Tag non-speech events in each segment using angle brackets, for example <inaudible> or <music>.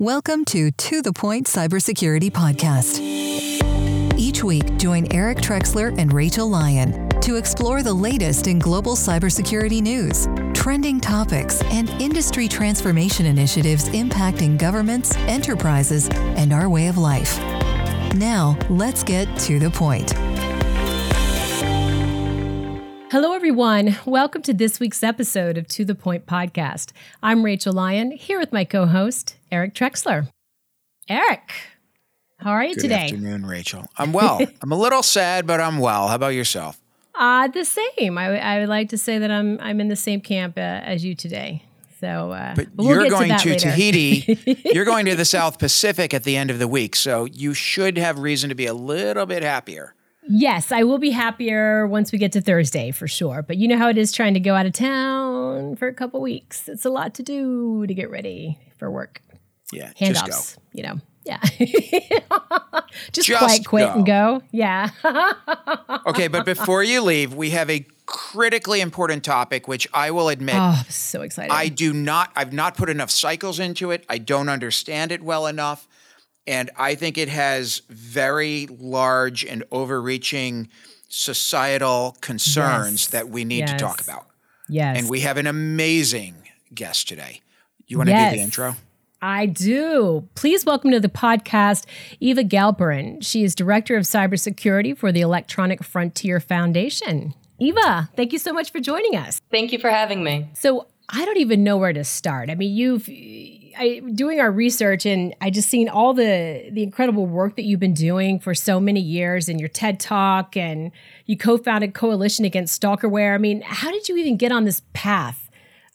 Welcome to To The Point Cybersecurity Podcast. Each week, join Eric Trexler and Rachel Lyon to explore the latest in global cybersecurity news, trending topics, and industry transformation initiatives impacting governments, enterprises, and our way of life. Now, let's get to the point. Hello, everyone. Welcome to this week's episode of To the Point podcast. I'm Rachel Lyon, here with my co host, Eric Trexler. Eric, how are you Good today? Good afternoon, Rachel. I'm well. <laughs> I'm a little sad, but I'm well. How about yourself? Uh, the same. I, I would like to say that I'm I'm in the same camp uh, as you today. So, uh, But, we'll you're going to, later. Tahiti. <laughs> you're going to the South Pacific at the end of the week, so you should have reason to be a little bit happier. Yes, I will be happier once we get to Thursday for sure. But you know how it is trying to go out of town for a couple weeks. It's a lot to do to get ready for work. Yeah, Handoffs, just go. you know. Yeah. <laughs> just, Just quiet quit go. and go. Yeah. <laughs> Okay, but before you leave, we have a critically important topic, which I will admit oh, I'm so excited. I do not, I've not put enough cycles into it. I don't understand it well enough. And I think it has very large and overreaching societal concerns Yes. that we need to talk about. yes. And we have an amazing guest today. You want to do the intro? I do. Please welcome to the podcast Eva Galperin. She is Director of Cybersecurity for the Electronic Frontier Foundation. Eva, thank you so much for joining us. Thank you for having me. So I don't even know where to start. I mean, you've I, doing our research, and I just seen all the the incredible work that you've been doing for so many years, and your TED Talk, and you co-founded Coalition Against Stalkerware. I mean, how did you even get on this path?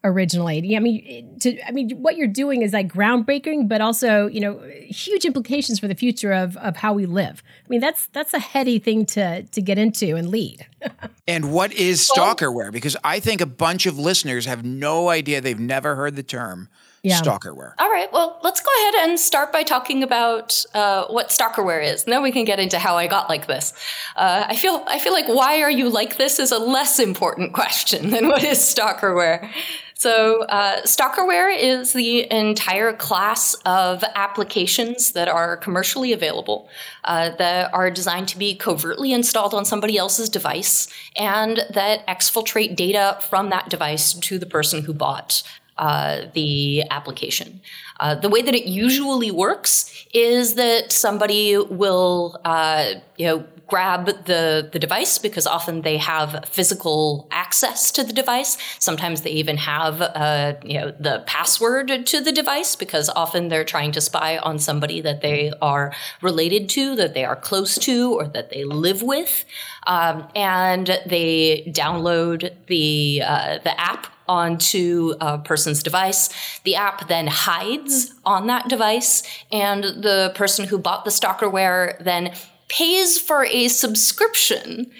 Originally, Yeah, I mean, to, I mean, what you're doing is like groundbreaking, but also, you know, huge implications for the future of of how we live. I mean, that's that's a heady thing to to get into and lead. <laughs> And what is stalkerware? Because I think a bunch of listeners have no idea. They've never heard the term Yeah. stalkerware. All right, well, let's go ahead and start by talking about uh, what stalkerware is. And then we can get into how I got like this. Uh, I feel I feel like why are you like this is a less important <laughs> question than what is stalkerware. So, uh, stalkerware is the entire class of applications that are commercially available uh, that are designed to be covertly installed on somebody else's device and that exfiltrate data from that device to the person who bought uh, the application. Uh, the way that it usually works is that somebody will, uh, you know, grab the the device because often they have physical access to the device. Sometimes they even have, uh, you know, the password to the device because often they're trying to spy on somebody that they are related to, that they are close to, or that they live with, um, and they download the uh, the app onto a person's device. The app then hides on that device, and the person who bought the stalkerware then pays for a subscription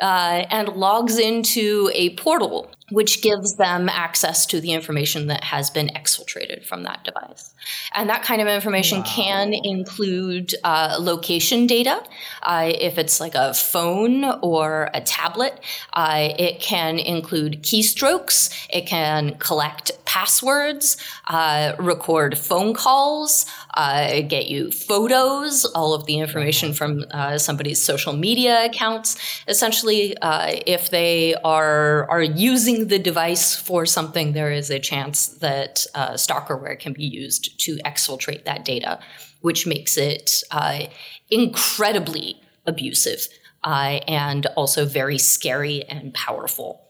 uh, and logs into a portal, which gives them access to the information that has been exfiltrated from that device. And that kind of information can include uh, location data. Uh, if it's like a phone or a tablet, uh, it can include keystrokes. It can collect passwords, uh, record phone calls, uh, get you photos, all of the information from uh, somebody's social media accounts. Essentially, uh, if they are are using the device for something, there is a chance that uh, stalkerware can be used to exfiltrate that data, which makes it uh, incredibly abusive uh, and also very scary and powerful.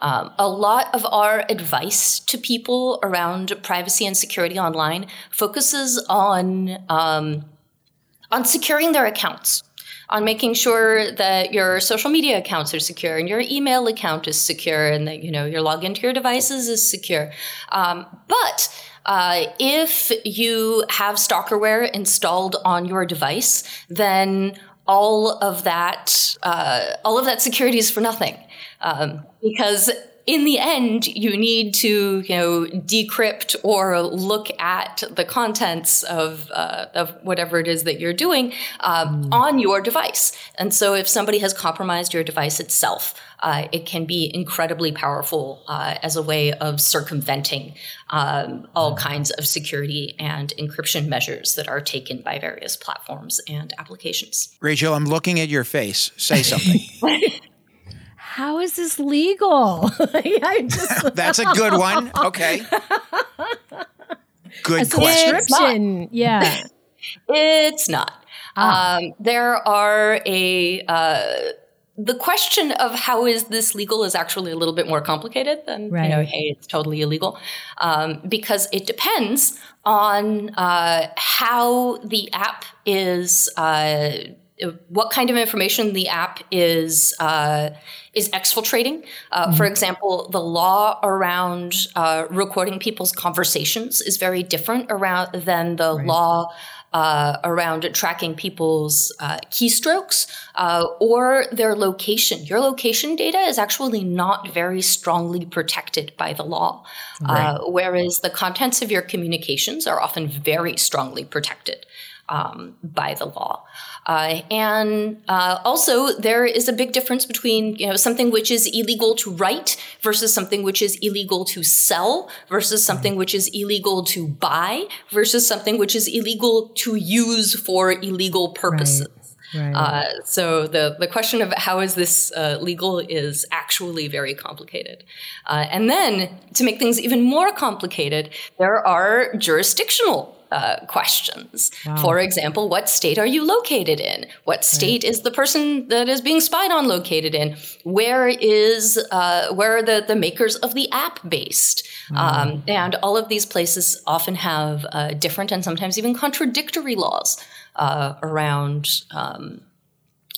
Um, a lot of our advice to people around privacy and security online focuses on um, on securing their accounts, on making sure that your social media accounts are secure and your email account is secure, and that you know your login to your devices is secure. Um, but uh, if you have stalkerware installed on your device, then all of that uh, all of that security is for nothing um, because in the end, you need to, you know, decrypt or look at the contents of, uh, of whatever it is that you're doing um, mm. on your device. And so if somebody has compromised your device itself, uh, it can be incredibly powerful uh, as a way of circumventing um, all kinds of security and encryption measures that are taken by various platforms and applications. Rachel, I'm looking at your face. Say something. <laughs> How is this legal? <laughs> just, <laughs> That's a good one. Okay. <laughs> Good a question. Yeah. It's not. Ah. Um, there are a uh, the question of how is this legal is actually a little bit more complicated than right. you know hey it's totally illegal um, because it depends on uh, how the app is uh, what kind of information the app is uh, is exfiltrating. Uh, mm-hmm. For example, the law around uh, recording people's conversations is very different around than the right. law uh, around tracking people's uh, keystrokes uh, or their location. Your location data is actually not very strongly protected by the law, uh, right. whereas the contents of your communications are often very strongly protected um, by the law. Uh, and uh, also, there is a big difference between you know something which is illegal to write versus something which is illegal to sell versus something which is illegal to buy versus something which is illegal to use for illegal purposes. Right. Right. Uh, so the the question of how is this uh, legal is actually very complicated, uh, and then to make things even more complicated, there are jurisdictional uh, questions. Wow. For example, what state are you located in? What state right. is the person that is being spied on located in? Where is uh, where are the, the makers of the app based? Um, and all of these places often have uh, different and sometimes even contradictory laws uh, around. Um,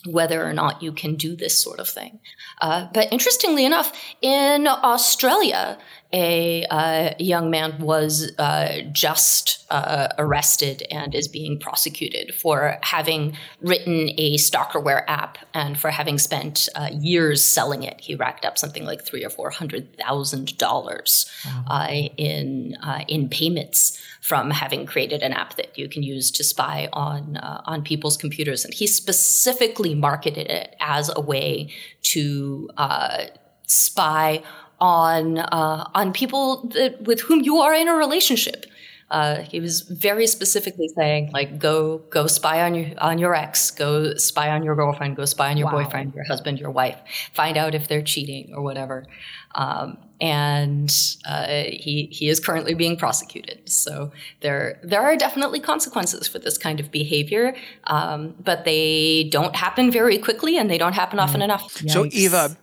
whether or not you can do this sort of thing. Uh, but interestingly enough, in Australia, a uh, young man was uh, just uh, arrested and is being prosecuted for having written a stalkerware app and for having spent uh, years selling it. He racked up something like three or four hundred thousand dollars uh, in uh, in payments from having created an app that you can use to spy on on people's computers. And he specifically marketed it as a way to spy on uh, on people that, with whom you are in a relationship. Uh, he was very specifically saying, like, go go spy on your on your ex, go spy on your girlfriend, go spy on your wow. boyfriend, your husband, your wife, find out if they're cheating or whatever. Um, and uh, he he is currently being prosecuted. So there there are definitely consequences for this kind of behavior, um, but they don't happen very quickly, and they don't happen often mm. enough. Yikes. So Eva,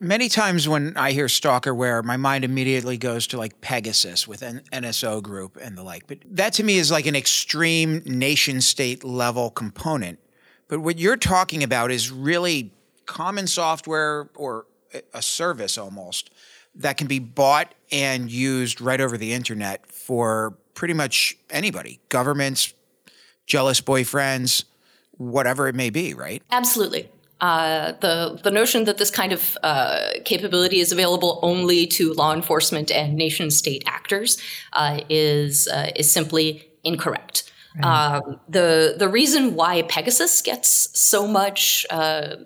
many times when I hear stalkerware, my mind immediately goes to like Pegasus with an NSO group and the like. But that to me is like an extreme nation state level component. But what you're talking about is really common software or a service almost that can be bought and used right over the internet for pretty much anybody, governments, jealous boyfriends, whatever it may be, right? Absolutely. Uh, the the notion that this kind of uh, capability is available only to law enforcement and nation state actors uh, is uh, is simply incorrect. Right. Um, the the reason why Pegasus gets so much uh,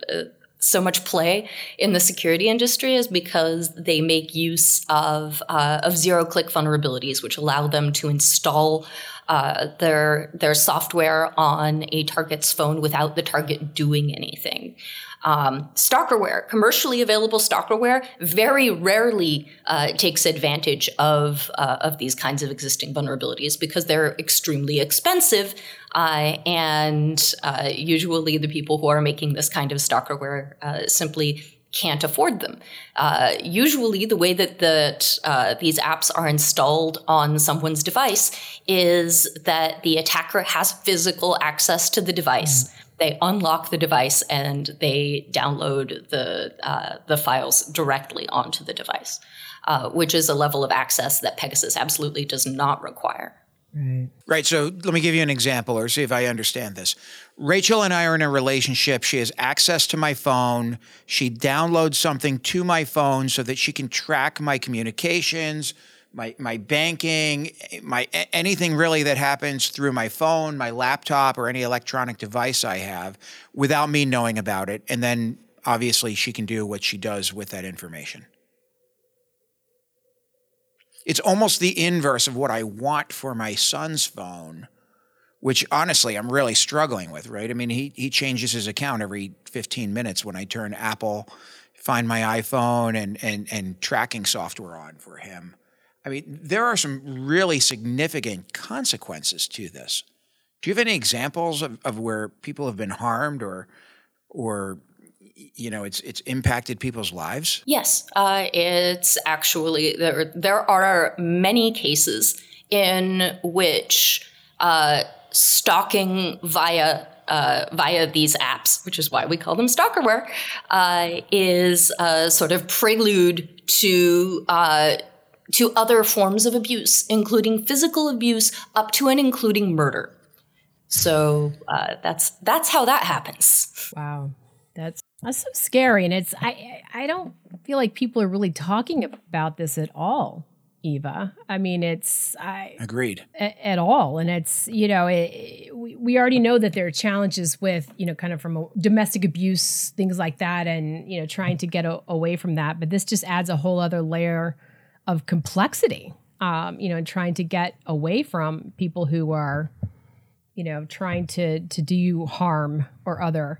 so much play in the security industry is because they make use of of zero click vulnerabilities, which allow them to install uh, their their software on a target's phone without the target doing anything. Um, stalkerware, commercially available stalkerware, very rarely uh, takes advantage of uh, of these kinds of existing vulnerabilities because they're extremely expensive, uh, and uh, usually the people who are making this kind of stalkerware uh, simply can't afford them. Uh, usually, the way that that uh, these apps are installed on someone's device is that the attacker has physical access to the device. Mm. They unlock the device and they download the uh, the files directly onto the device, uh, which is a level of access that Pegasus absolutely does not require. Right. So let me give you an example or see if I understand this. Rachel and I are in a relationship. She has access to my phone. She downloads something to my phone so that she can track my communications, my my banking, my anything really that happens through my phone, my laptop or any electronic device I have without me knowing about it. And then obviously she can do what she does with that information it's almost the inverse of what I want for my son's phone, which honestly I'm really struggling with, right? I mean, he he changes his account every 15 minutes when I turn Apple, find my iPhone and and and tracking software on for him. I mean, there are some really significant consequences to this. Do you have any examples of, of where people have been harmed or or you know it's it's impacted people's lives? Yes, uh, it's actually there. There are many cases in which uh, stalking via uh, via these apps, which is why we call them stalkerware, uh, is a sort of prelude to uh, to other forms of abuse, including physical abuse, up to and including murder. So uh, that's that's how that happens. Wow, that's that's so scary, and it's I I don't feel like people are really talking about this at all. Eva. I mean, it's I agreed a, at all, and it's you know it, we we already know that there are challenges with you know kind of from domestic abuse things like that, and you know trying to get a, away from that. But this just adds a whole other layer of complexity, um, you know, and trying to get away from people who are you know trying to to do you harm or other.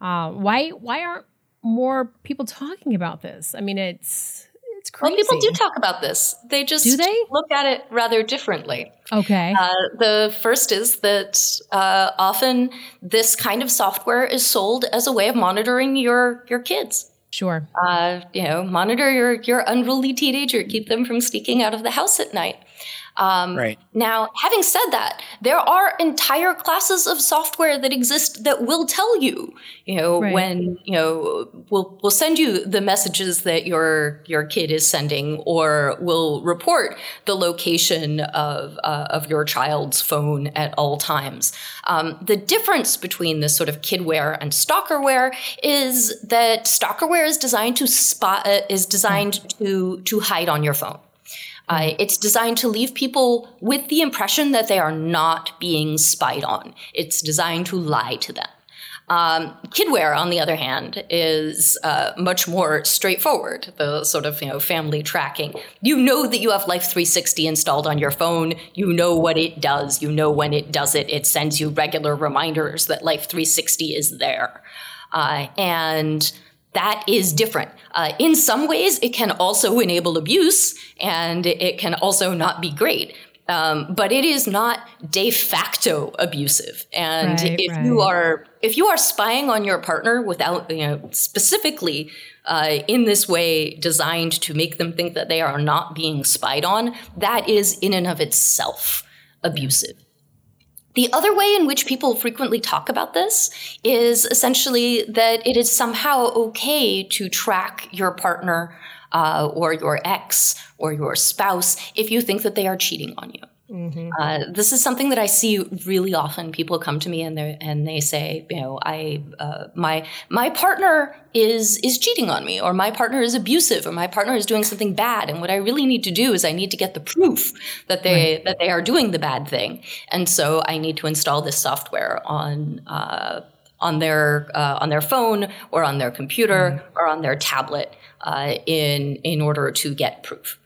Uh, why why aren't more people talking about this? I mean, it's it's crazy. Well, people do talk about this. They just do they look at it rather differently. Okay. Uh, the first is that uh, often this kind of software is sold as a way of monitoring your your kids. Sure. Uh, you know, monitor your your unruly teenager, keep them from sneaking out of the house at night. Um, right. Now, having said that, there are entire classes of software that exist that will tell you, you know, right. when you know, will will send you the messages that your your kid is sending, or will report the location of uh, of your child's phone at all times. Um, the difference between this sort of kidware and stalkerware is that stalkerware is designed to spot uh, is designed mm. to to hide on your phone. Uh, it's designed to leave people with the impression that they are not being spied on. It's designed to lie to them. Um, kidware, on the other hand, is uh, much more straightforward. The sort of you know family tracking. You know that you have Life 360 installed on your phone. You know what it does. You know when it does it. It sends you regular reminders that Life 360 is there, uh, and that is different. Uh, in some ways, it can also enable abuse, and it can also not be great. Um, but it is not de facto abusive. And right, if right. you are if you are spying on your partner without you know specifically uh, in this way designed to make them think that they are not being spied on, that is in and of itself abusive. The other way in which people frequently talk about this is essentially that it is somehow okay to track your partner uh, or your ex or your spouse if you think that they are cheating on you. Mm-hmm. Uh, this is something that I see really often. People come to me and they and they say, you know, I uh, my my partner is is cheating on me, or my partner is abusive, or my partner is doing something bad. And what I really need to do is I need to get the proof that they right. that they are doing the bad thing. And so I need to install this software on. Uh, on their uh, on their phone or on their computer mm-hmm. or on their tablet uh, in in order to get proof.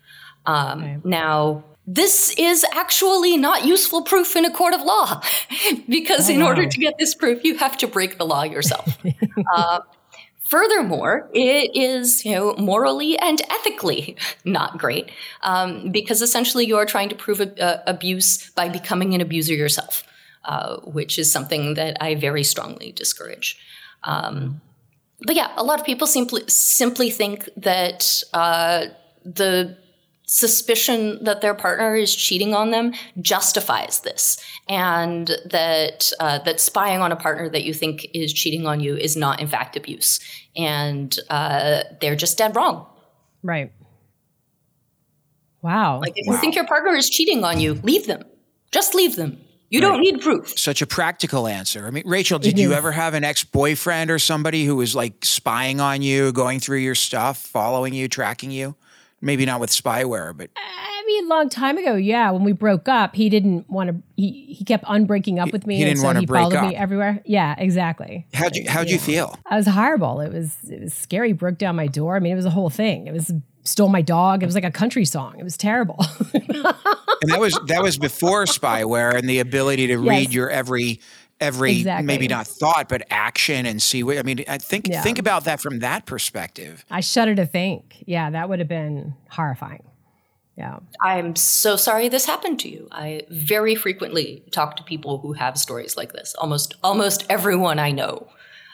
Um, okay. Now, this is actually not useful proof in a court of law <laughs> because oh, in order to get this proof, you have to break the law yourself. <laughs> uh, furthermore, it is you know morally and ethically not great um, because essentially you are trying to prove a, uh, abuse by becoming an abuser yourself, uh, which is something that I very strongly discourage. Um, but yeah, a lot of people simply simply think that uh, the suspicion that their partner is cheating on them justifies this, and that uh, that spying on a partner that you think is cheating on you is not in fact abuse, and uh, they're just dead wrong. Right. Wow. Like if wow. you think your partner is cheating on you, leave them. Just leave them. You right. don't need proof. Such a practical answer. I mean, Rachel, did you ever have an ex boyfriend or somebody who was like spying on you, going through your stuff, following you, tracking you? Maybe not with spyware, but. I mean, a long time ago, yeah. When we broke up, he didn't want to. He he kept unbreaking up with me. He, he didn't want to he break followed up. me everywhere. Yeah, exactly. How'd you How'd yeah. you feel? I was horrible. It was it was scary. Broke down my door. I mean, it was a whole thing. It was stole my dog. It was like a country song. It was terrible. and that was that was before spyware and the ability to <laughs> yes. read your every every exactly. maybe not thought but action and see what I mean. I think yeah. think about that from that perspective. I shudder to think. Yeah, that would have been horrifying. Yeah. I'm so sorry this happened to you. I very frequently talk to people who have stories like this. Almost almost everyone I know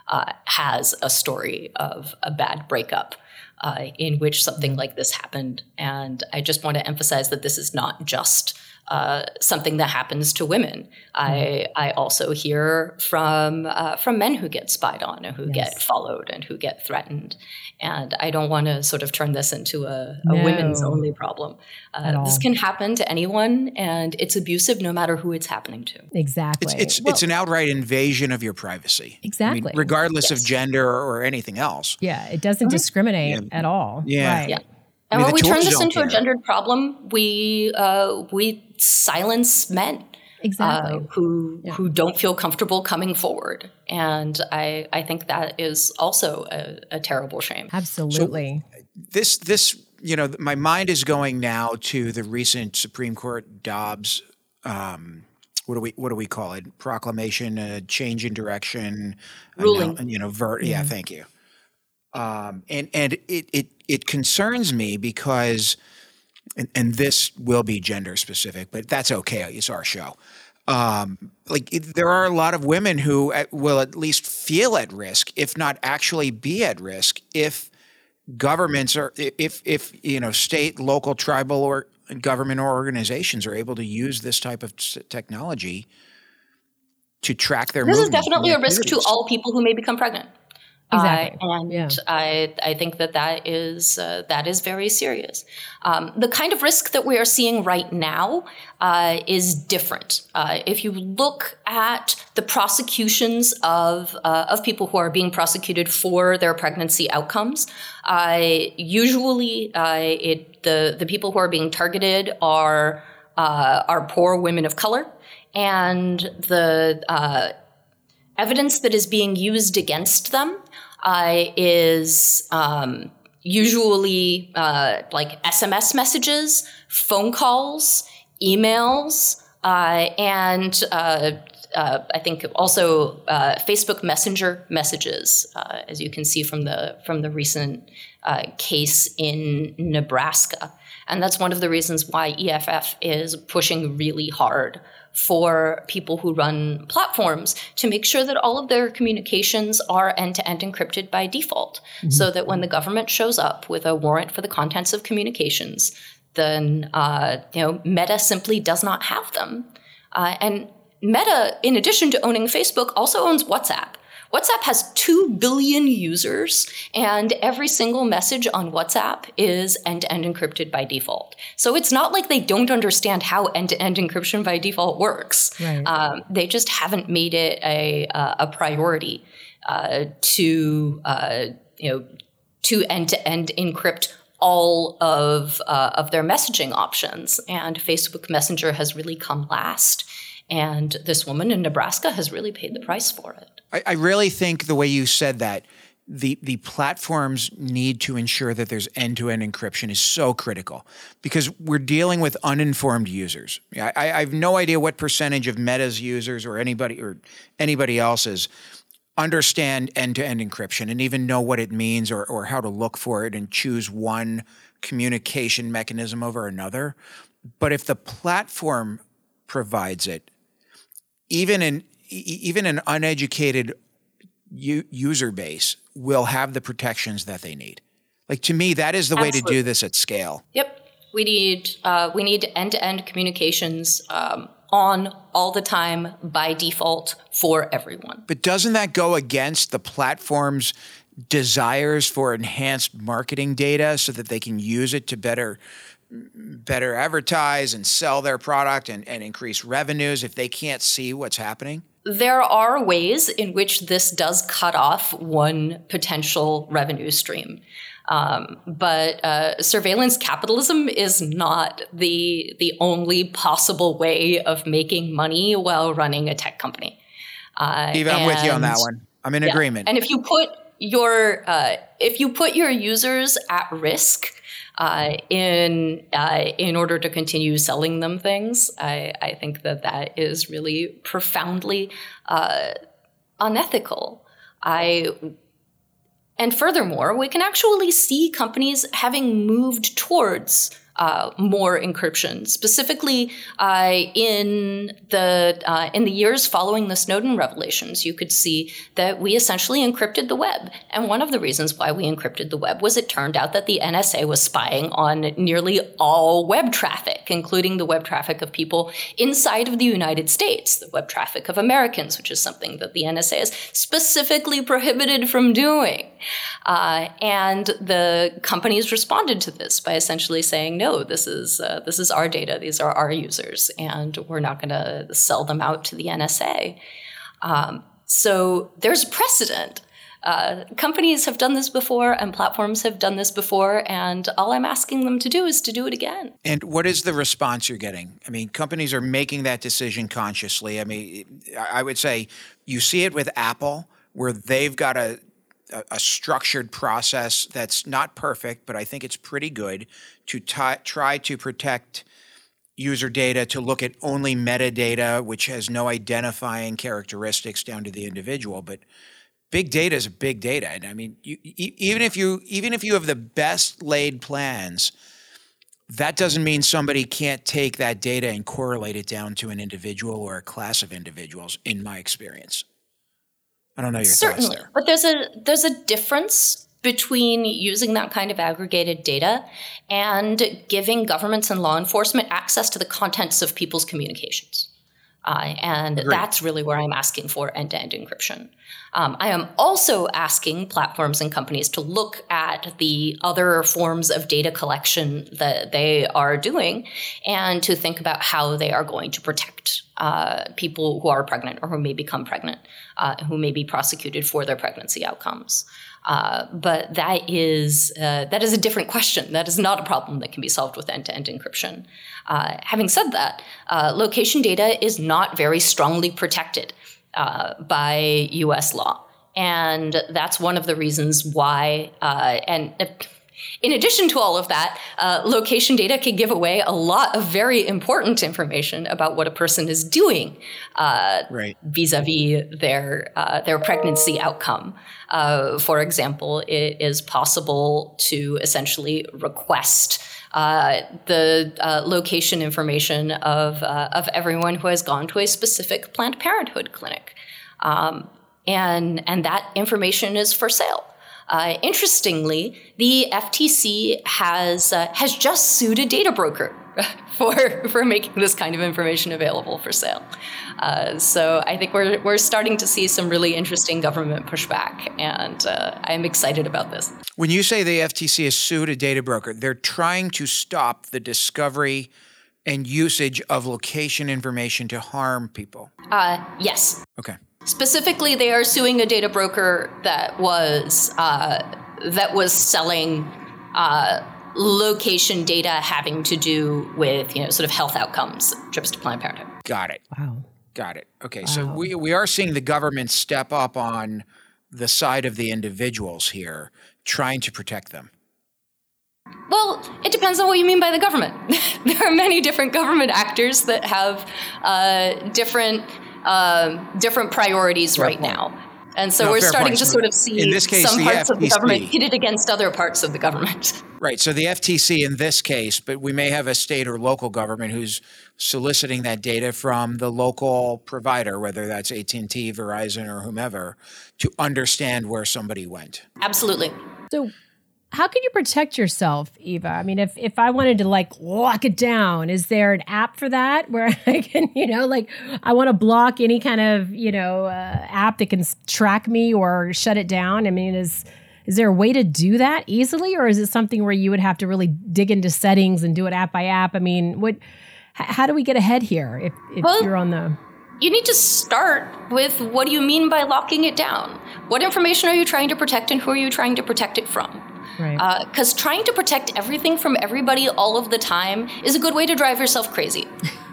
uh, has a story of a bad breakup uh, in which something like this happened. And I just want to emphasize that this is not just uh, something that happens to women. I I also hear from uh, from men who get spied on and who yes. get followed and who get threatened. And I don't want to sort of turn this into a, a no. women's only problem. Uh, this can happen to anyone, and it's abusive no matter who it's happening to. Exactly. It's it's, well, it's an outright invasion of your privacy. Exactly. I mean, regardless yes. of gender or anything else. Yeah, it doesn't mm-hmm. discriminate yeah. at all. Yeah. Right. Yeah. And I mean, when we turn this into care. a gendered problem, we uh, we silence men exactly uh, who yeah. who don't feel comfortable coming forward, and I I think that is also a, a terrible shame. Absolutely. So this this you know my mind is going now to the recent Supreme Court Dobbs. Um, what do we what do we call it? Proclamation, a change in direction, ruling. you know, ver- mm-hmm. yeah. Thank you. Um, and and it it it concerns me because, and, and, this will be gender specific, but that's okay. It's our show. Um, like it, there are a lot of women who at, will at least feel at risk, if not actually be at risk, if governments are if if you know state, local, tribal, or government or organizations are able to use this type of technology to track their. This is definitely a risk to all people who may become pregnant. Exactly. Uh, and yeah. I, I think that that is uh, that is very serious. Um, the kind of risk that we are seeing right now uh, is different. Uh, if you look at the prosecutions of uh, of people who are being prosecuted for their pregnancy outcomes, usually it the the people who are being targeted are are poor women of color, and the evidence that is being used against them uh, is um, usually uh, like SMS messages, phone calls, emails, uh, and uh, uh, I think also uh, Facebook Messenger messages, as you can see from the from the recent case in Nebraska. And that's one of the reasons why EFF is pushing really hard for people who run platforms to make sure that all of their communications are end to end encrypted by default mm-hmm. so that when the government shows up with a warrant for the contents of communications, then uh, you know Meta simply does not have them. Uh, and Meta, in addition to owning Facebook, also owns WhatsApp. WhatsApp has 2 billion users, and every single message on WhatsApp is end to end encrypted by default. So it's not like they don't understand how end to end encryption by default works. Right. Um, they just haven't made it a, a priority uh, to, uh, you know, to end to end encrypt all of uh, of their messaging options. And Facebook Messenger has really come last. And this woman in Nebraska has really paid the price for it. I, I really think the way you said that, the the platforms need to ensure that there's end-to-end encryption is so critical because we're dealing with uninformed users. I, I have no idea what percentage of Meta's users or anybody or anybody else's understand end-to-end encryption and even know what it means or, or how to look for it and choose one communication mechanism over another. But if the platform provides it, even in even an uneducated u- user base will have the protections that they need. Like to me, that is the Absolutely. way to do this at scale. Yep, we need uh, we need end to end communications um, on all the time by default for everyone. But doesn't that go against the platform's desires for enhanced marketing data so that they can use it to better better advertise and sell their product and, and increase revenues if they can't see what's happening? There are ways in which this does cut off one potential revenue stream. Um, but uh, surveillance capitalism is not the the only possible way of making money while running a tech company. Uh, Eva, I'm with you on that one. I'm in yeah. agreement. And if you put your uh, if you put your users at risk uh, in uh, in order to continue selling them things, I, I think that that is really profoundly uh, unethical. I and furthermore, we can actually see companies having moved towards uh, more encryption, specifically uh, in the uh, in the years following the Snowden revelations. You could see that we essentially encrypted the web, and one of the reasons why we encrypted the web was it turned out that the NSA was spying on nearly all web traffic, including the web traffic of people inside of the United States, the web traffic of Americans, which is something that the NSA is specifically prohibited from doing. Uh, and the companies responded to this by essentially saying, no, this is, uh, this is our data. These are our users, and we're not going to sell them out to the NSA. Um, so there's precedent. Uh, companies have done this before and platforms have done this before and all i'm asking them to do is to do it again and what is the response you're getting i mean companies are making that decision consciously i mean i would say you see it with apple where they've got a, a, structured process that's not perfect, but I think it's pretty good to t- try to protect user data, to look at only metadata, which has no identifying characteristics down to the individual. But big data is big data, and I mean, you, even if you even if you have the best laid plans. That doesn't mean somebody can't take that data and correlate it down to an individual or a class of individuals, in my experience. I don't know your Certainly, there. but there's a there's a difference between using that kind of aggregated data and giving governments and law enforcement access to the contents of people's communications. Uh, and Agreed. that's really where I'm asking for end to end encryption. Um, I am also asking platforms and companies to look at the other forms of data collection that they are doing and to think about how they are going to protect uh, people who are pregnant or who may become pregnant, uh, who may be prosecuted for their pregnancy outcomes. Uh, but that is uh, that is a different question. That is not a problem that can be solved with end-to-end encryption. Uh, having said that, uh, location data is not very strongly protected by U.S. law, and that's one of the reasons why. and in addition to all of that, uh, location data can give away a lot of very important information about what a person is doing uh, right. vis-a-vis their uh, their pregnancy outcome. Uh, for example, it is possible to essentially request. Uh, the uh, location information of of everyone who has gone to a specific Planned Parenthood clinic, um, and and that information is for sale. Uh, interestingly, the FTC has uh, has just sued a data broker <laughs> for for making this kind of information available for sale. Uh, so I think we're we're starting to see some really interesting government pushback, and uh, I'm excited about this. When you say the FTC has sued a data broker, they're trying to stop the discovery and usage of location information to harm people. Uh, yes. Okay. Specifically, they are suing a data broker that was uh, that was selling uh, location data having to do with you know sort of health outcomes, trips to Planned Parenthood. Got it. Wow. Got it. Okay, wow. so we we are seeing the government step up on the side of the individuals here, trying to protect them. Well, it depends on what you mean by the government. <laughs> there are many different government actors that have uh, different um, different priorities fair right point. now. And so no, we're starting point. to sort of see in this case, some parts FTC, of the government pitted against other parts of the government. <laughs> Right. So the FTC in this case, but we may have a state or local government who's soliciting that data from the local provider, whether that's AT&T, Verizon, or whomever, to understand where somebody went. Absolutely. So how can you protect yourself, Eva? I mean, if if I wanted to like lock it down, is there an app for that <laughs> where I can, you know, like I want to block any kind of, you know, uh, app that can track me or shut it down? I mean, is Is there a way to do that easily, or is it something where you would have to really dig into settings and do it app by app? I mean, what? How do we get ahead here if, if well, you're on the? You need to start with what do you mean by locking it down? What information are you trying to protect, and who are you trying to protect it from? Because uh, trying to protect everything from everybody all of the time is a good way to drive yourself crazy.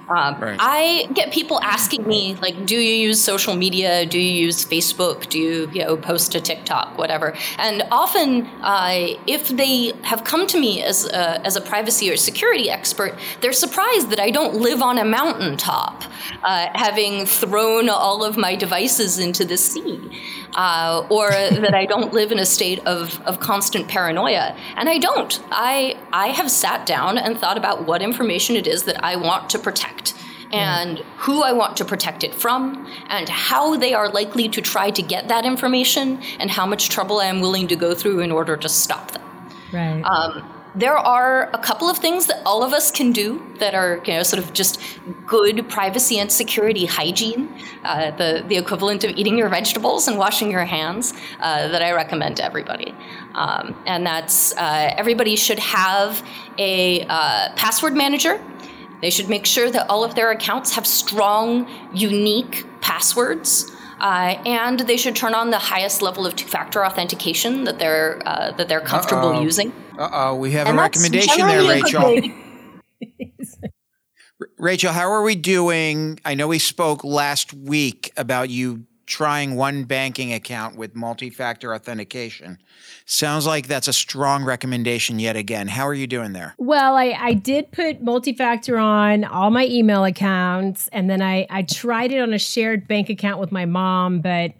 Um, right. I get people asking me, like, do you use social media? Do you use Facebook? Do you, you know, post to TikTok, whatever? And often, uh, if they have come to me as a, as a privacy or security expert, they're surprised that I don't live on a mountaintop, uh, having thrown all of my devices into the sea uh, or <laughs> that I don't live in a state of, of constant paranoia. And I don't. I, I have sat down and thought about what information it is that I want to protect and who I want to protect it from, and how they are likely to try to get that information, and how much trouble I am willing to go through in order to stop them. Right. Um, there are a couple of things that all of us can do that are you know sort of just good privacy and security hygiene uh, the, the equivalent of eating your vegetables and washing your hands uh, that i recommend to everybody um, and that's uh, everybody should have a uh, password manager they should make sure that all of their accounts have strong unique passwords uh, and they should turn on the highest level of two-factor authentication that they're uh, that they're comfortable Uh-oh. using. Uh oh, we have and a recommendation there, Rachel. <laughs> Rachel, how are we doing? I know we spoke last week about you trying one banking account with multi-factor authentication. Sounds like that's a strong recommendation yet again. How are you doing there? Well, I, I did put multi-factor on all my email accounts, and then I, I tried it on a shared bank account with my mom, but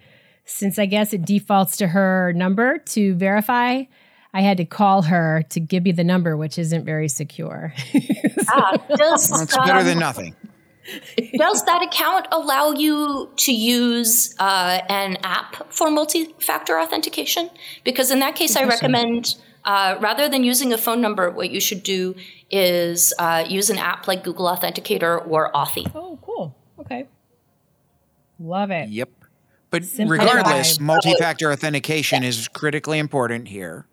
since I guess it defaults to her number to verify, I had to call her to give me the number, which isn't very secure. <laughs> ah, does, That's better than nothing. <laughs> Does that account allow you to use uh, an app for multi factor authentication? Because in that case, I recommend uh, rather than using a phone number, what you should do is uh, use an app like Google Authenticator or Authy. Oh, cool. Okay. Love it. Yep. But regardless, multi factor authentication is critically important here.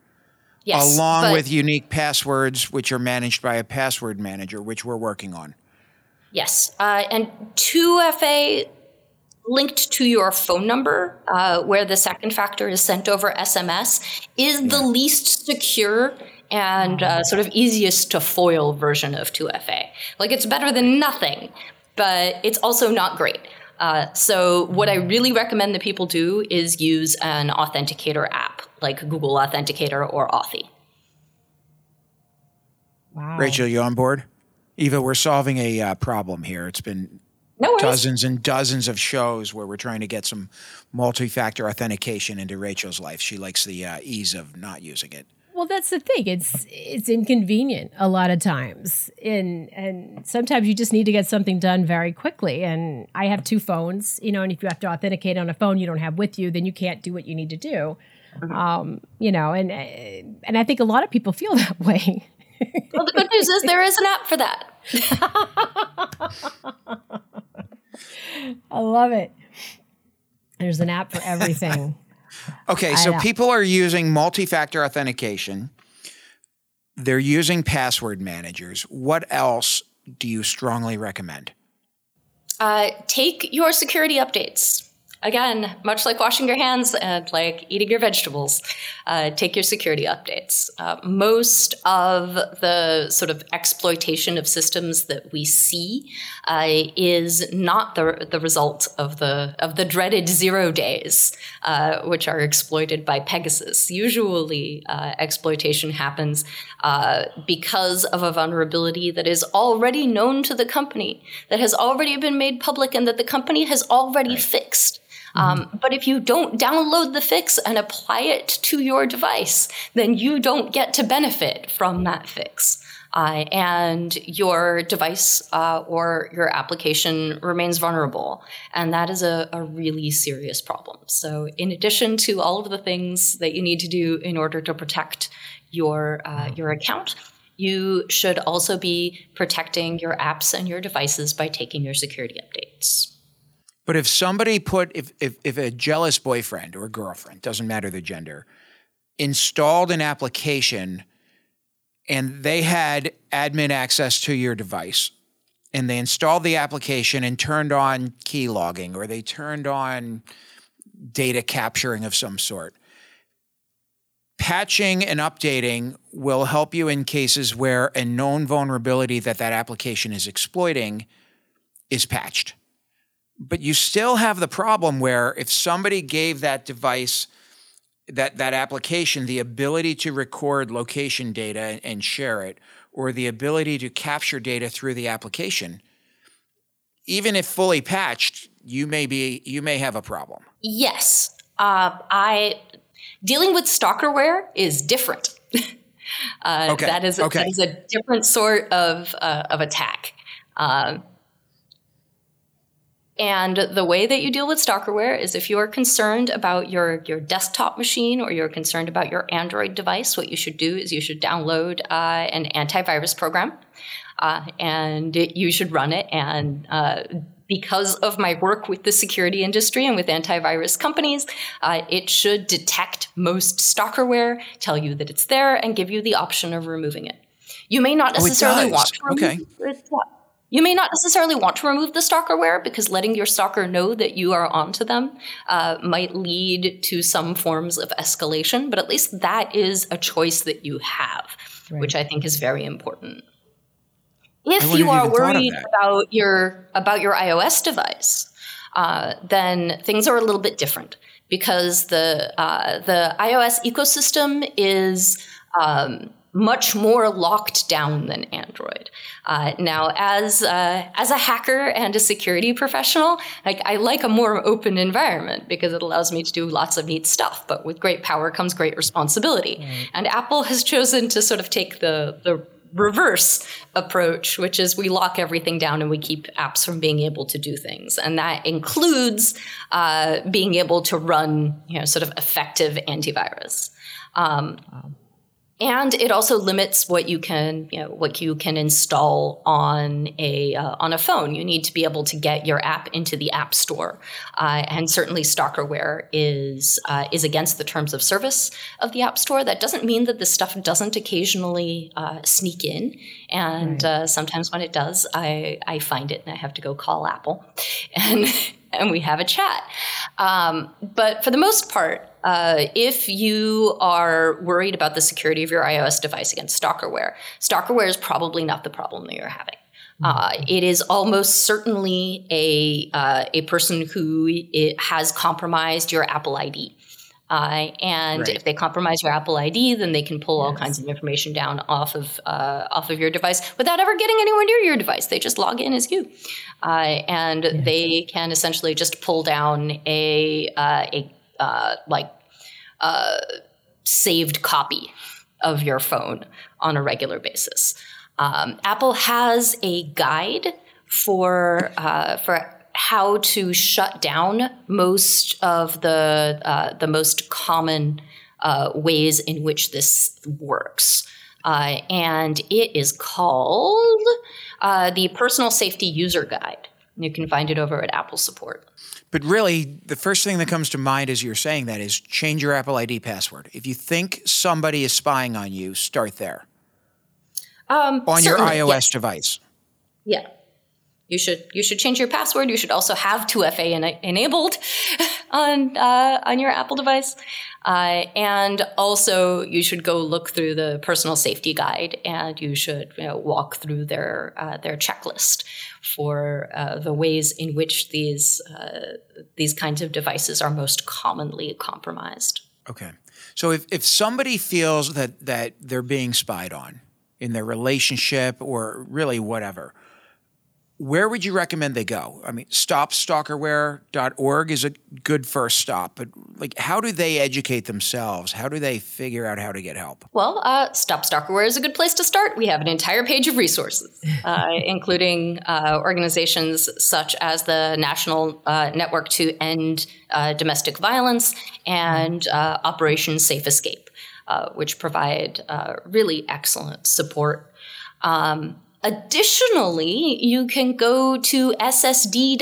Yes, along with unique passwords, which are managed by a password manager, which we're working on. Yes. Uh, and 2FA linked to your phone number, uh, where the second factor is sent over SMS, is the least secure and uh, sort of easiest to foil version of 2FA. Like it's better than nothing, but it's also not great. Uh, so, what I really recommend that people do is use an authenticator app like Google Authenticator or Authy. Wow. Rachel, you on board? Eva, we're solving a uh, problem here. It's been no dozens and dozens of shows where we're trying to get some multi-factor authentication into Rachel's life. She likes the uh, ease of not using it. Well, that's the thing. It's it's inconvenient a lot of times, and and sometimes you just need to get something done very quickly. And I have two phones, you know, and if you have to authenticate on a phone you don't have with you, then you can't do what you need to do. Mm-hmm. Um, you know, and and I think a lot of people feel <laughs> that way well, the good news is there is an app for that. <laughs> I love it. There's an app for everything. <laughs> okay, so people are using multi factor authentication, they're using password managers. What else do you strongly recommend? Uh, take your security updates again, much like washing your hands and like eating your vegetables, uh, take your security updates. Uh, most of the sort of exploitation of systems that we see uh, is not the the result of the of the dreaded zero days, uh, which are exploited by Pegasus. Usually, uh, exploitation happens uh, because of a vulnerability that is already known to the company, that has already been made public, and that the company has already right. fixed. Um, mm-hmm. but if you don't download the fix and apply it to your device, then you don't get to benefit from that fix. Uh, and your device uh, or your application remains vulnerable. And that is a, a, really serious problem. So, in addition to all of the things that you need to do in order to protect your, uh, your account, you should also be protecting your apps and your devices by taking your security updates. But if somebody put if if if a jealous boyfriend or girlfriend doesn't matter the gender installed an application and they had admin access to your device and they installed the application and turned on key logging or they turned on data capturing of some sort. Patching and updating will help you in cases where a known vulnerability that that application is exploiting is patched. But you still have the problem where if somebody gave that device that that application the ability to record location data and share it or the ability to capture data through the application even if fully patched you may be you may have a problem yes uh, i dealing with stalkerware is different <laughs> uh, okay. that is okay. that is a different sort of uh, of attack um, and the way that you deal with stalkerware is if you are concerned about your, your desktop machine or you're concerned about your Android device, what you should do is you should download uh, an antivirus program uh, and it, you should run it. And uh, because of my work with the security industry and with antivirus companies, uh, it should detect most stalkerware, tell you that it's there, and give you the option of removing it. You may not oh, necessarily oh, want to remove okay. it. You may not necessarily want to remove the stalkerware because letting your stalker know that you are onto them uh, might lead to some forms of escalation, but at least that is a choice that you have, right. which I think is very important. If you are worried about your about your iOS device, uh, then things are a little bit different because the uh, the iOS ecosystem is um, much more locked down than Android. Uh, now, as uh, as a hacker and a security professional, like I like a more open environment because it allows me to do lots of neat stuff. But with great power comes great responsibility, mm. and Apple has chosen to sort of take the the reverse approach, which is we lock everything down and we keep apps from being able to do things. And that includes uh, being able to run, you know, sort of effective antivirus. Um, and it also limits what you can you know what you can install on a uh, on a phone. You need to be able to get your app into the app store. Uh, and certainly stalkerware is uh, is against the terms of service of the app store. That doesn't mean that this stuff doesn't occasionally uh, sneak in. And right. Uh, sometimes when it does i i find it and i have to go call apple. <laughs> And and we have a chat. Um, but for the most part uh, if you are worried about the security of your iOS device against stalkerware, stalkerware is probably not the problem that you're having. Mm-hmm. Uh, it is almost certainly a uh, a person who has compromised your Apple ID. Uh, and right. if they compromise your Apple ID, then they can pull yes. all kinds of information down off of uh, off of your device without ever getting anywhere near your device. They just log in as you, uh, and yes. they can essentially just pull down a uh, a uh, like uh, saved copy of your phone on a regular basis. Um, Apple has a guide for uh, for how to shut down most of the uh, the most common uh, ways in which this works, uh, and it is called uh, the Personal Safety User Guide. You can find it over at Apple Support. But really, the first thing that comes to mind as you're saying that is change your Apple ID password. If you think somebody is spying on you, start there. Um, on your iOS device. Yeah. You should you should change your password. You should also have 2FA en- enabled <laughs> on uh, on your Apple device, uh, and also you should go look through the personal safety guide, and you should you know, walk through their uh, their checklist for uh, the ways in which these uh, these kinds of devices are most commonly compromised. Okay, so if if somebody feels that that they're being spied on in their relationship or really whatever where would you recommend they go? I mean, stopstalkerware.org is a good first stop, but like, how do they educate themselves? How do they figure out how to get help? Well, uh, Stop Stalkerware is a good place to start. We have an entire page of resources, <laughs> uh, including uh, organizations such as the National uh, Network to End uh, Domestic Violence and uh, Operation Safe Escape, which provide really excellent support. Um, Additionally, you can go to ssd.eff.org,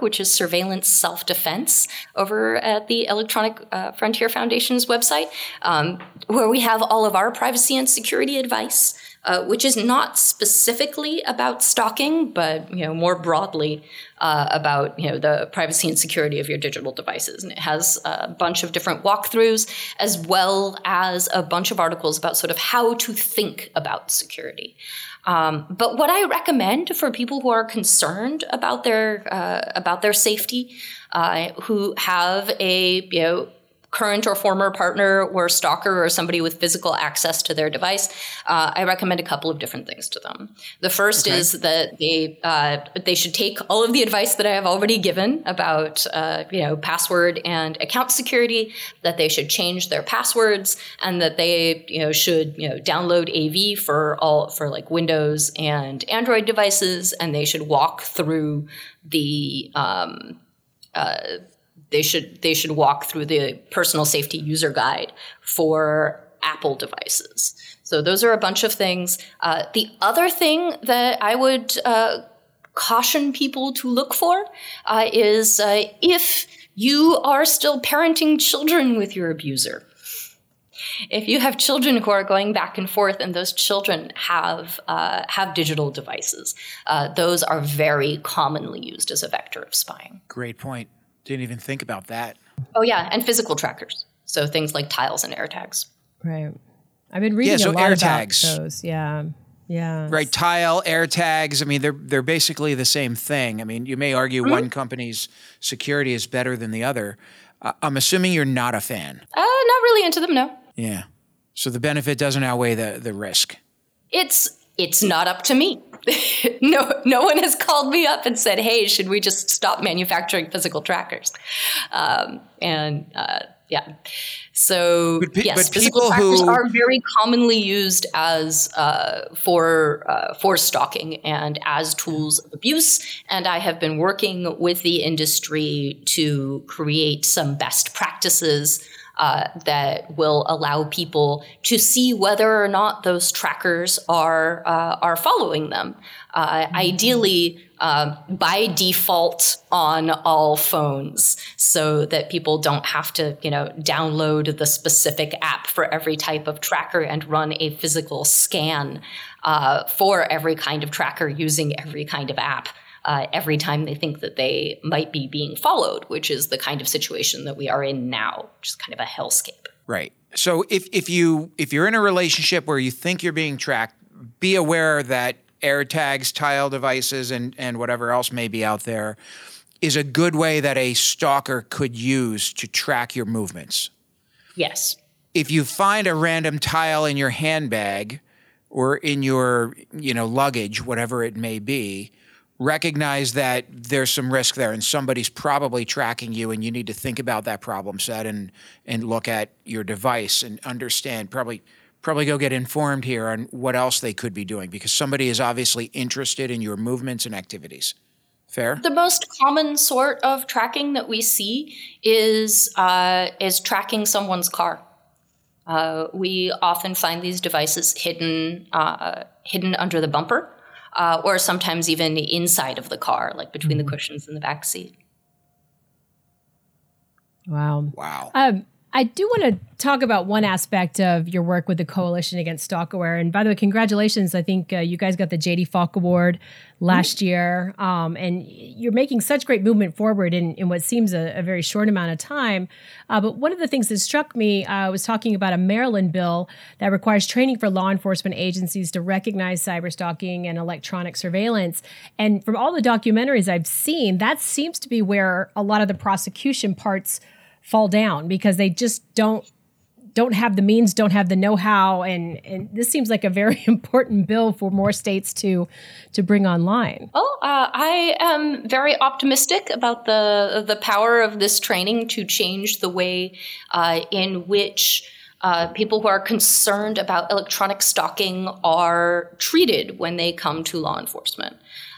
which is surveillance self defense, over at the Electronic uh, Frontier Foundation's website, um, where we have all of our privacy and security advice. Uh, which is not specifically about stalking, but you know more broadly uh, about you know the privacy and security of your digital devices. And it has a bunch of different walkthroughs, as well as a bunch of articles about sort of how to think about security. Um, but what I recommend for people who are concerned about their uh, about their safety, uh, who have a you know current or former partner or stalker or somebody with physical access to their device, uh, I recommend a couple of different things to them. The first okay. is that they uh, they should take all of the advice that I have already given about uh, you know password and account security. That they should change their passwords and that they you know should you know download AV for all for like Windows and Android devices, and they should walk through the um, uh, they should they should walk through the personal safety user guide for Apple devices. So those are a bunch of things. Uh, the other thing that I would uh, caution people to look for uh, is uh, if you are still parenting children with your abuser. If you have children who are going back and forth, and those children have uh, have digital devices, uh, those are very commonly used as a vector of spying. Great point. Didn't even think about that. Oh yeah, and physical trackers. So things like tiles and AirTags. Right. I've been reading yeah, so a lot AirTags. about those. Yeah. Yeah. Right. Tile, AirTags. I mean, they're they're basically the same thing. I mean, you may argue mm-hmm. one company's security is better than the other. Uh, I'm assuming you're not a fan. Uh, not really into them, no. Yeah. So the benefit doesn't outweigh the the risk. It's it's not up to me. <laughs> no, no one has called me up and said, "Hey, should we just stop manufacturing physical trackers?" Um, and uh, yeah, so pe- yes, physical trackers who... are very commonly used as uh, for uh, for stalking and as tools of abuse. And I have been working with the industry to create some best practices uh, that will allow people to see whether or not those trackers are uh, are following them. Uh, mm-hmm. Ideally, um, by default on all phones, so that people don't have to, you know, download the specific app for every type of tracker and run a physical scan uh, for every kind of tracker using every kind of app uh, every time they think that they might be being followed, which is the kind of situation that we are in now, which is kind of a hellscape. Right. So if if you if you're in a relationship where you think you're being tracked, be aware that AirTags, tile devices, and and whatever else may be out there is a good way that a stalker could use to track your movements. Yes. If you find a random tile in your handbag or in your, you know, luggage, whatever it may be, recognize that there's some risk there and somebody's probably tracking you and you need to think about that problem set and and look at your device and understand probably probably go get informed here on what else they could be doing because somebody is obviously interested in your movements and activities. Fair? The most common sort of tracking that we see is uh, is tracking someone's car. Uh, we often find these devices hidden uh, hidden under the bumper uh, or sometimes even inside of the car, like between mm-hmm. the cushions in the back seat. Wow. Wow. Um, I do want to talk about one aspect of your work with the Coalition Against Stalkerware. And by the way, congratulations. I think uh, you guys got the JD Falk Award last year. Um, and you're making such great movement forward in, in what seems a, a very short amount of time. Uh, but one of the things that struck me, uh, was talking about a Maryland bill that requires training for law enforcement agencies to recognize cyber stalking and electronic surveillance. And from all the documentaries I've seen, that seems to be where a lot of the prosecution parts fall down because they just don't don't have the means, don't have the know-how, and and this seems like a very <laughs> important bill for more states to to bring online. Well, uh, I am very optimistic about the the power of this training to change the way uh, in which. Uh, people who are concerned about electronic stalking are treated when they come to law enforcement.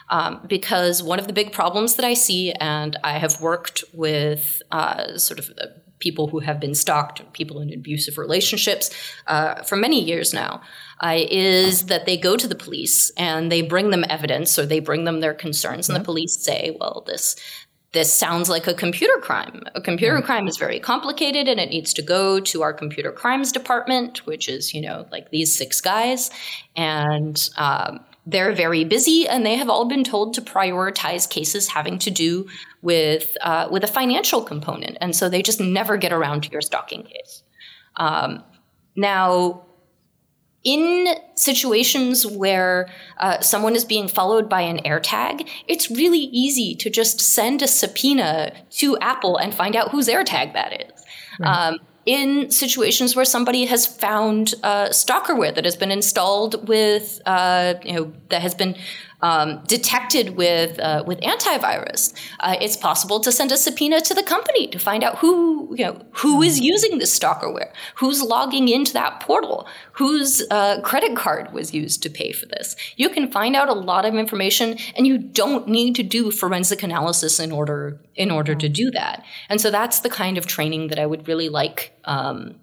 Um, because one of the big problems that I see, and I have worked with uh, sort of uh, people who have been stalked, people in abusive relationships uh, for many years now, uh, is that they go to the police and they bring them evidence or they bring them their concerns, and the police say, well, this this sounds like a computer crime. A computer crime is very complicated and it needs to go to our computer crimes department, which is, you know, like these six guys. And um, they're very busy and they have all been told to prioritize cases having to do with, uh, with a financial component. And so they just never get around to your stalking case. Um, now, in situations where uh, someone is being followed by an AirTag, it's really easy to just send a subpoena to Apple and find out whose AirTag that is. Right. Um, in situations where somebody has found uh, stalkerware that has been installed with, uh, you know, that has been um, detected with uh, with antivirus, uh, it's possible to send a subpoena to the company to find out who you know who is using this stalkerware, who's logging into that portal, whose uh, credit card was used to pay for this. You can find out a lot of information, and you don't need to do forensic analysis in order in order to do that. And so that's the kind of training that I would really like. Um,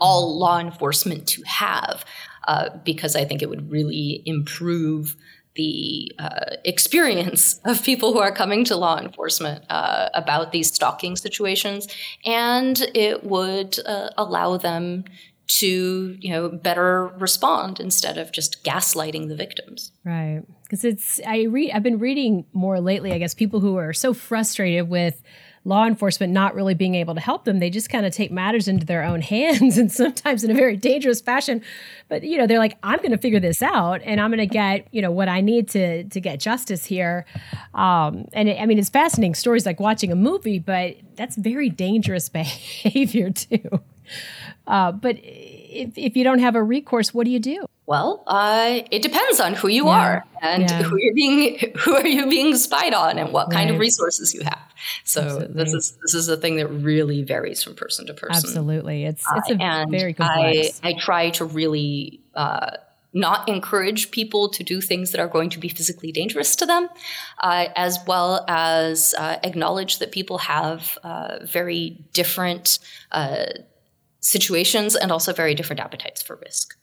all law enforcement to have, uh, because I think it would really improve the uh, experience <laughs> of people who are coming to law enforcement uh, about these stalking situations, and it would uh, allow them to you know better respond instead of just gaslighting the victims. Right. Because it's i read i've been reading more lately i guess people who are so frustrated with law enforcement not really being able to help them. They just kind of take matters into their own <laughs> hands and sometimes in a very dangerous fashion. But you know, they're like, I'm going to figure this out and I'm going to get you know what I need to to get justice here. Um, and it, I mean, it's fascinating stories like watching a movie, but that's very dangerous <laughs> behavior too. Uh, but if, if you don't have a recourse, what do you do? Well, uh, it depends on who you yeah. are and yeah. who you're being, <laughs> who are you being spied on, and what kind of resources you have. So Absolutely. this is this is a thing that really varies from person to person. Absolutely, it's it's a uh, very complex. I, I try to really. Uh, not encourage people to do things that are going to be physically dangerous to them, uh, as well as uh, acknowledge that people have uh, very different uh, situations and also very different appetites for risk.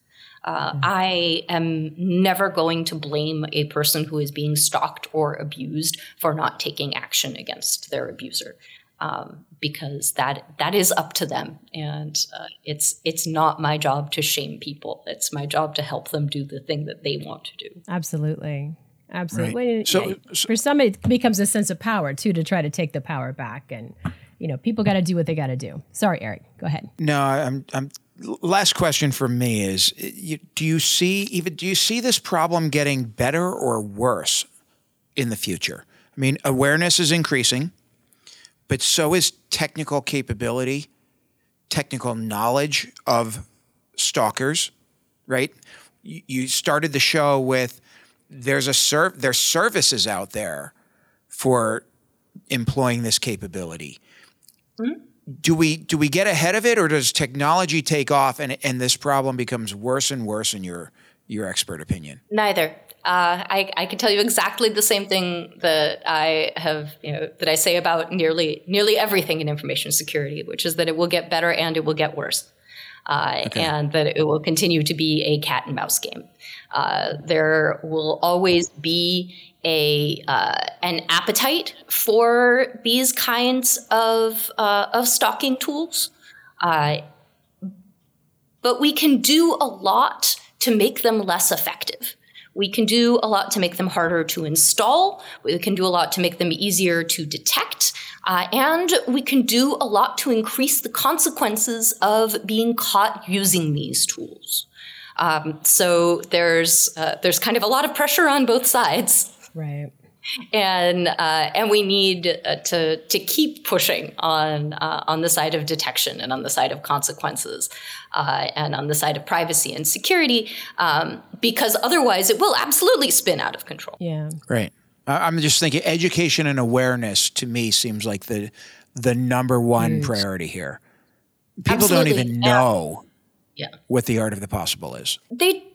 Uh, mm-hmm. I am never going to blame a person who is being stalked or abused for not taking action against their abuser, um, because that that is up to them, and uh, it's it's not my job to shame people. It's my job to help them do the thing that they want to do. Absolutely. Absolutely. Right. So, so, for some, it becomes a sense of power too to try to take the power back, and you know, people got to do what they got to do. Sorry, Eric. Go ahead. No, I'm I'm last question for me is do you see even do you see this problem getting better or worse in the future? I mean awareness is increasing but so is technical capability technical knowledge of stalkers right? You started the show with there's a serv- there's services out there for employing this capability. Mm-hmm do we do we get ahead of it or does technology take off and and this problem becomes worse and worse in your your expert opinion neither uh, I, I can tell you exactly the same thing that I have, you know, that I say about nearly nearly everything in information security, which is that it will get better and it will get worse, uh, okay. and that it will continue to be a cat and mouse game. Uh, there will always be a uh, an appetite for these kinds of uh, of stalking tools, uh, but we can do a lot to make them less effective. We can do a lot to make them harder to install. We can do a lot to make them easier to detect. Uh, and we can do a lot to increase the consequences of being caught using these tools. Um, so there's uh, there's kind of a lot of pressure on both sides. Right. And uh, and we need uh, to to keep pushing on uh, on the side of detection and on the side of consequences uh, and on the side of privacy and security um, because otherwise it will absolutely spin out of control. Yeah. Right. I'm just thinking education and awareness to me seems like the the number one Huge. priority here. People Absolutely. don't even know yeah. what the art of the possible is. They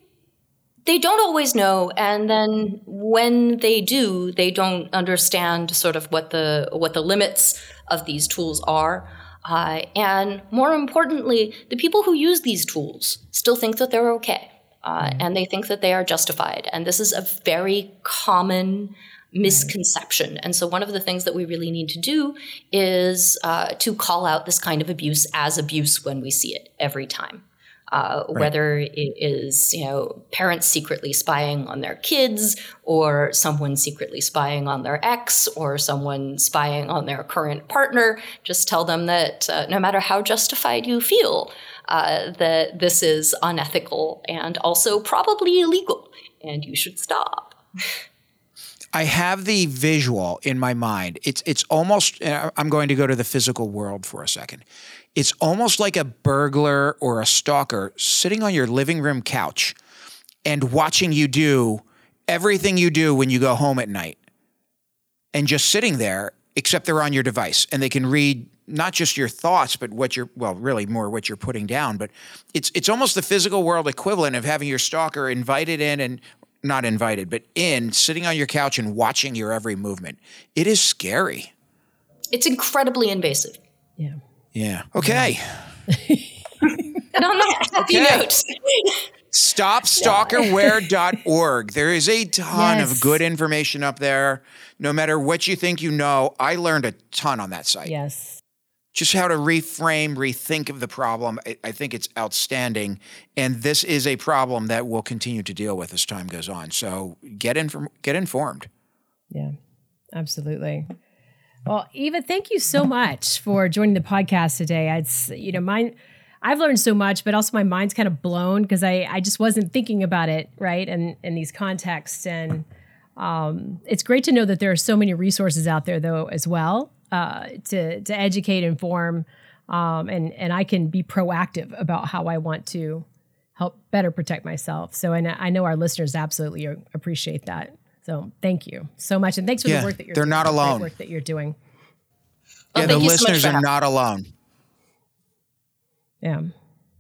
they don't always know and then when they do they don't understand sort of what the what the limits of these tools are uh, and more importantly the people who use these tools still think that they're okay uh, mm-hmm. and they think that they are justified and this is a very common misconception. And so, one of the things that we really need to do is uh, to call out this kind of abuse as abuse when we see it every time uh, right. whether it is you know parents secretly spying on their kids or someone secretly spying on their ex or someone spying on their current partner just tell them that uh, no matter how justified you feel uh, that this is unethical and also probably illegal and you should stop I have the visual in my mind. It's it's almost. Uh, I'm going to go to the physical world for a second. It's almost like a burglar or a stalker sitting on your living room couch and watching you do everything you do when you go home at night and just sitting there, except they're on your device and they can read not just your thoughts, but what you're well, really more what you're putting down. But it's it's almost the physical world equivalent of having your stalker invited in and not invited, but in sitting on your couch and watching your every movement. It is scary. It's incredibly invasive. Yeah. Yeah. Okay. <laughs> and on that happy okay. note. StopStalkerware.org. There is a ton yes. of good information up there. No matter what you think you know, I learned a ton on that site. Yes. Just how to reframe, rethink of the problem. I, I think it's outstanding. And this is a problem that we'll continue to deal with as time goes on. So get, inform- get informed. Yeah, absolutely. Well, Eva, thank you so much for joining the podcast today. It's you know, mine I've learned so much, but also my mind's kind of blown because I I just wasn't thinking about it right and in these contexts. And um, it's great to know that there are so many resources out there though as well uh, to to educate, inform, um, and and I can be proactive about how I want to help better protect myself. So and I know our listeners absolutely appreciate that. So thank you so much, and thanks for yeah, the work that you're. They're doing, not alone. work that you're doing. Yeah, the listeners so are not alone. Yeah,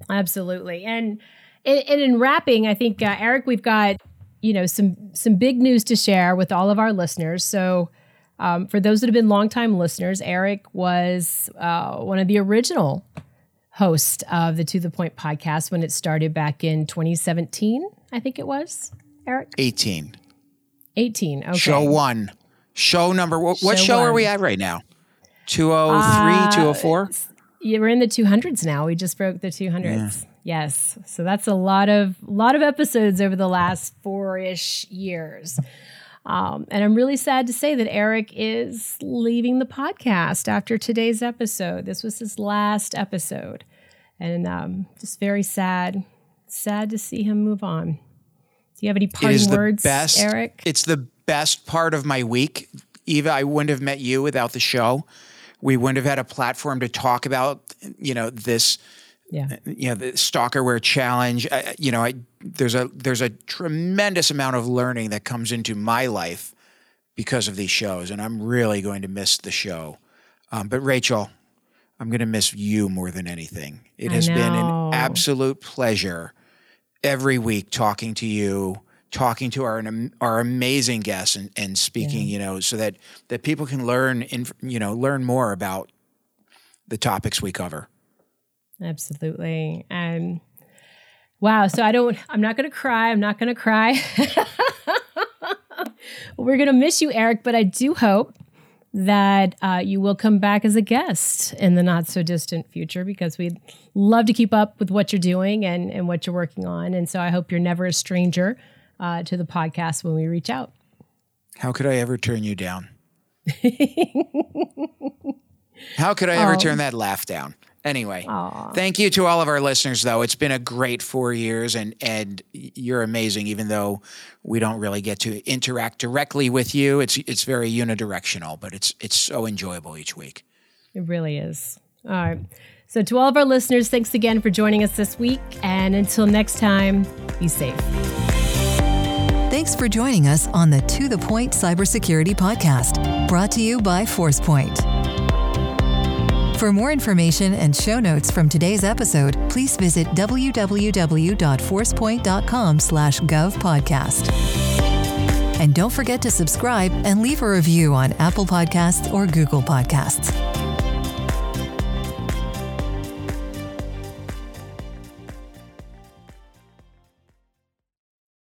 absolutely. And and, and in wrapping, I think uh, Eric, we've got you know some some big news to share with all of our listeners. So. Um, for those that have been longtime listeners, Eric was uh, one of the original hosts of the To the Point podcast when it started back in 2017, I think it was, Eric? 18. 18. Okay. Show one. Show number. What show, show are we at right now? 203, uh, 204? Yeah, we're in the 200s now. We just broke the 200s. Yeah. Yes. So that's a lot of lot of episodes over the last four-ish years. Um, and I'm really sad to say that Eric is leaving the podcast after today's episode. This was his last episode. And um, just very sad, sad to see him move on you have any parting words, best, Eric? It's the best part of my week. Eva, I wouldn't have met you without the show. We wouldn't have had a platform to talk about, you know, this, yeah. you know, the Stalkerware challenge. I, you know, I, there's a there's a tremendous amount of learning that comes into my life because of these shows, and I'm really going to miss the show. Um, but Rachel, I'm going to miss you more than anything. It has been an absolute pleasure every week talking to you, talking to our our amazing guests, and, and speaking. Yeah. You know, so that that people can learn, in, you know, learn more about the topics we cover. Absolutely. Um, wow. So I don't. I'm not going to cry. I'm not going to cry. <laughs> We're going to miss you, Eric, but I do hope that uh, you will come back as a guest in the not so distant future because we'd love to keep up with what you're doing and, and what you're working on. And so I hope you're never a stranger uh, to the podcast when we reach out. How could I ever turn you down? <laughs> How could I ever um, turn that laugh down? Anyway, Aww. thank you to all of our listeners, though. It's been a great four years, and and you're amazing. Even though we don't really get to interact directly with you, it's it's very unidirectional, but it's it's so enjoyable each week. It really is. All right. So to all of our listeners, thanks again for joining us this week, and until next time, be safe. Thanks for joining us on the To the Point Cybersecurity Podcast, brought to you by Forcepoint. For more information and show notes from today's episode, please visit www.forcepoint.com slash govpodcast. And don't forget to subscribe and leave a review on Apple Podcasts or Google Podcasts.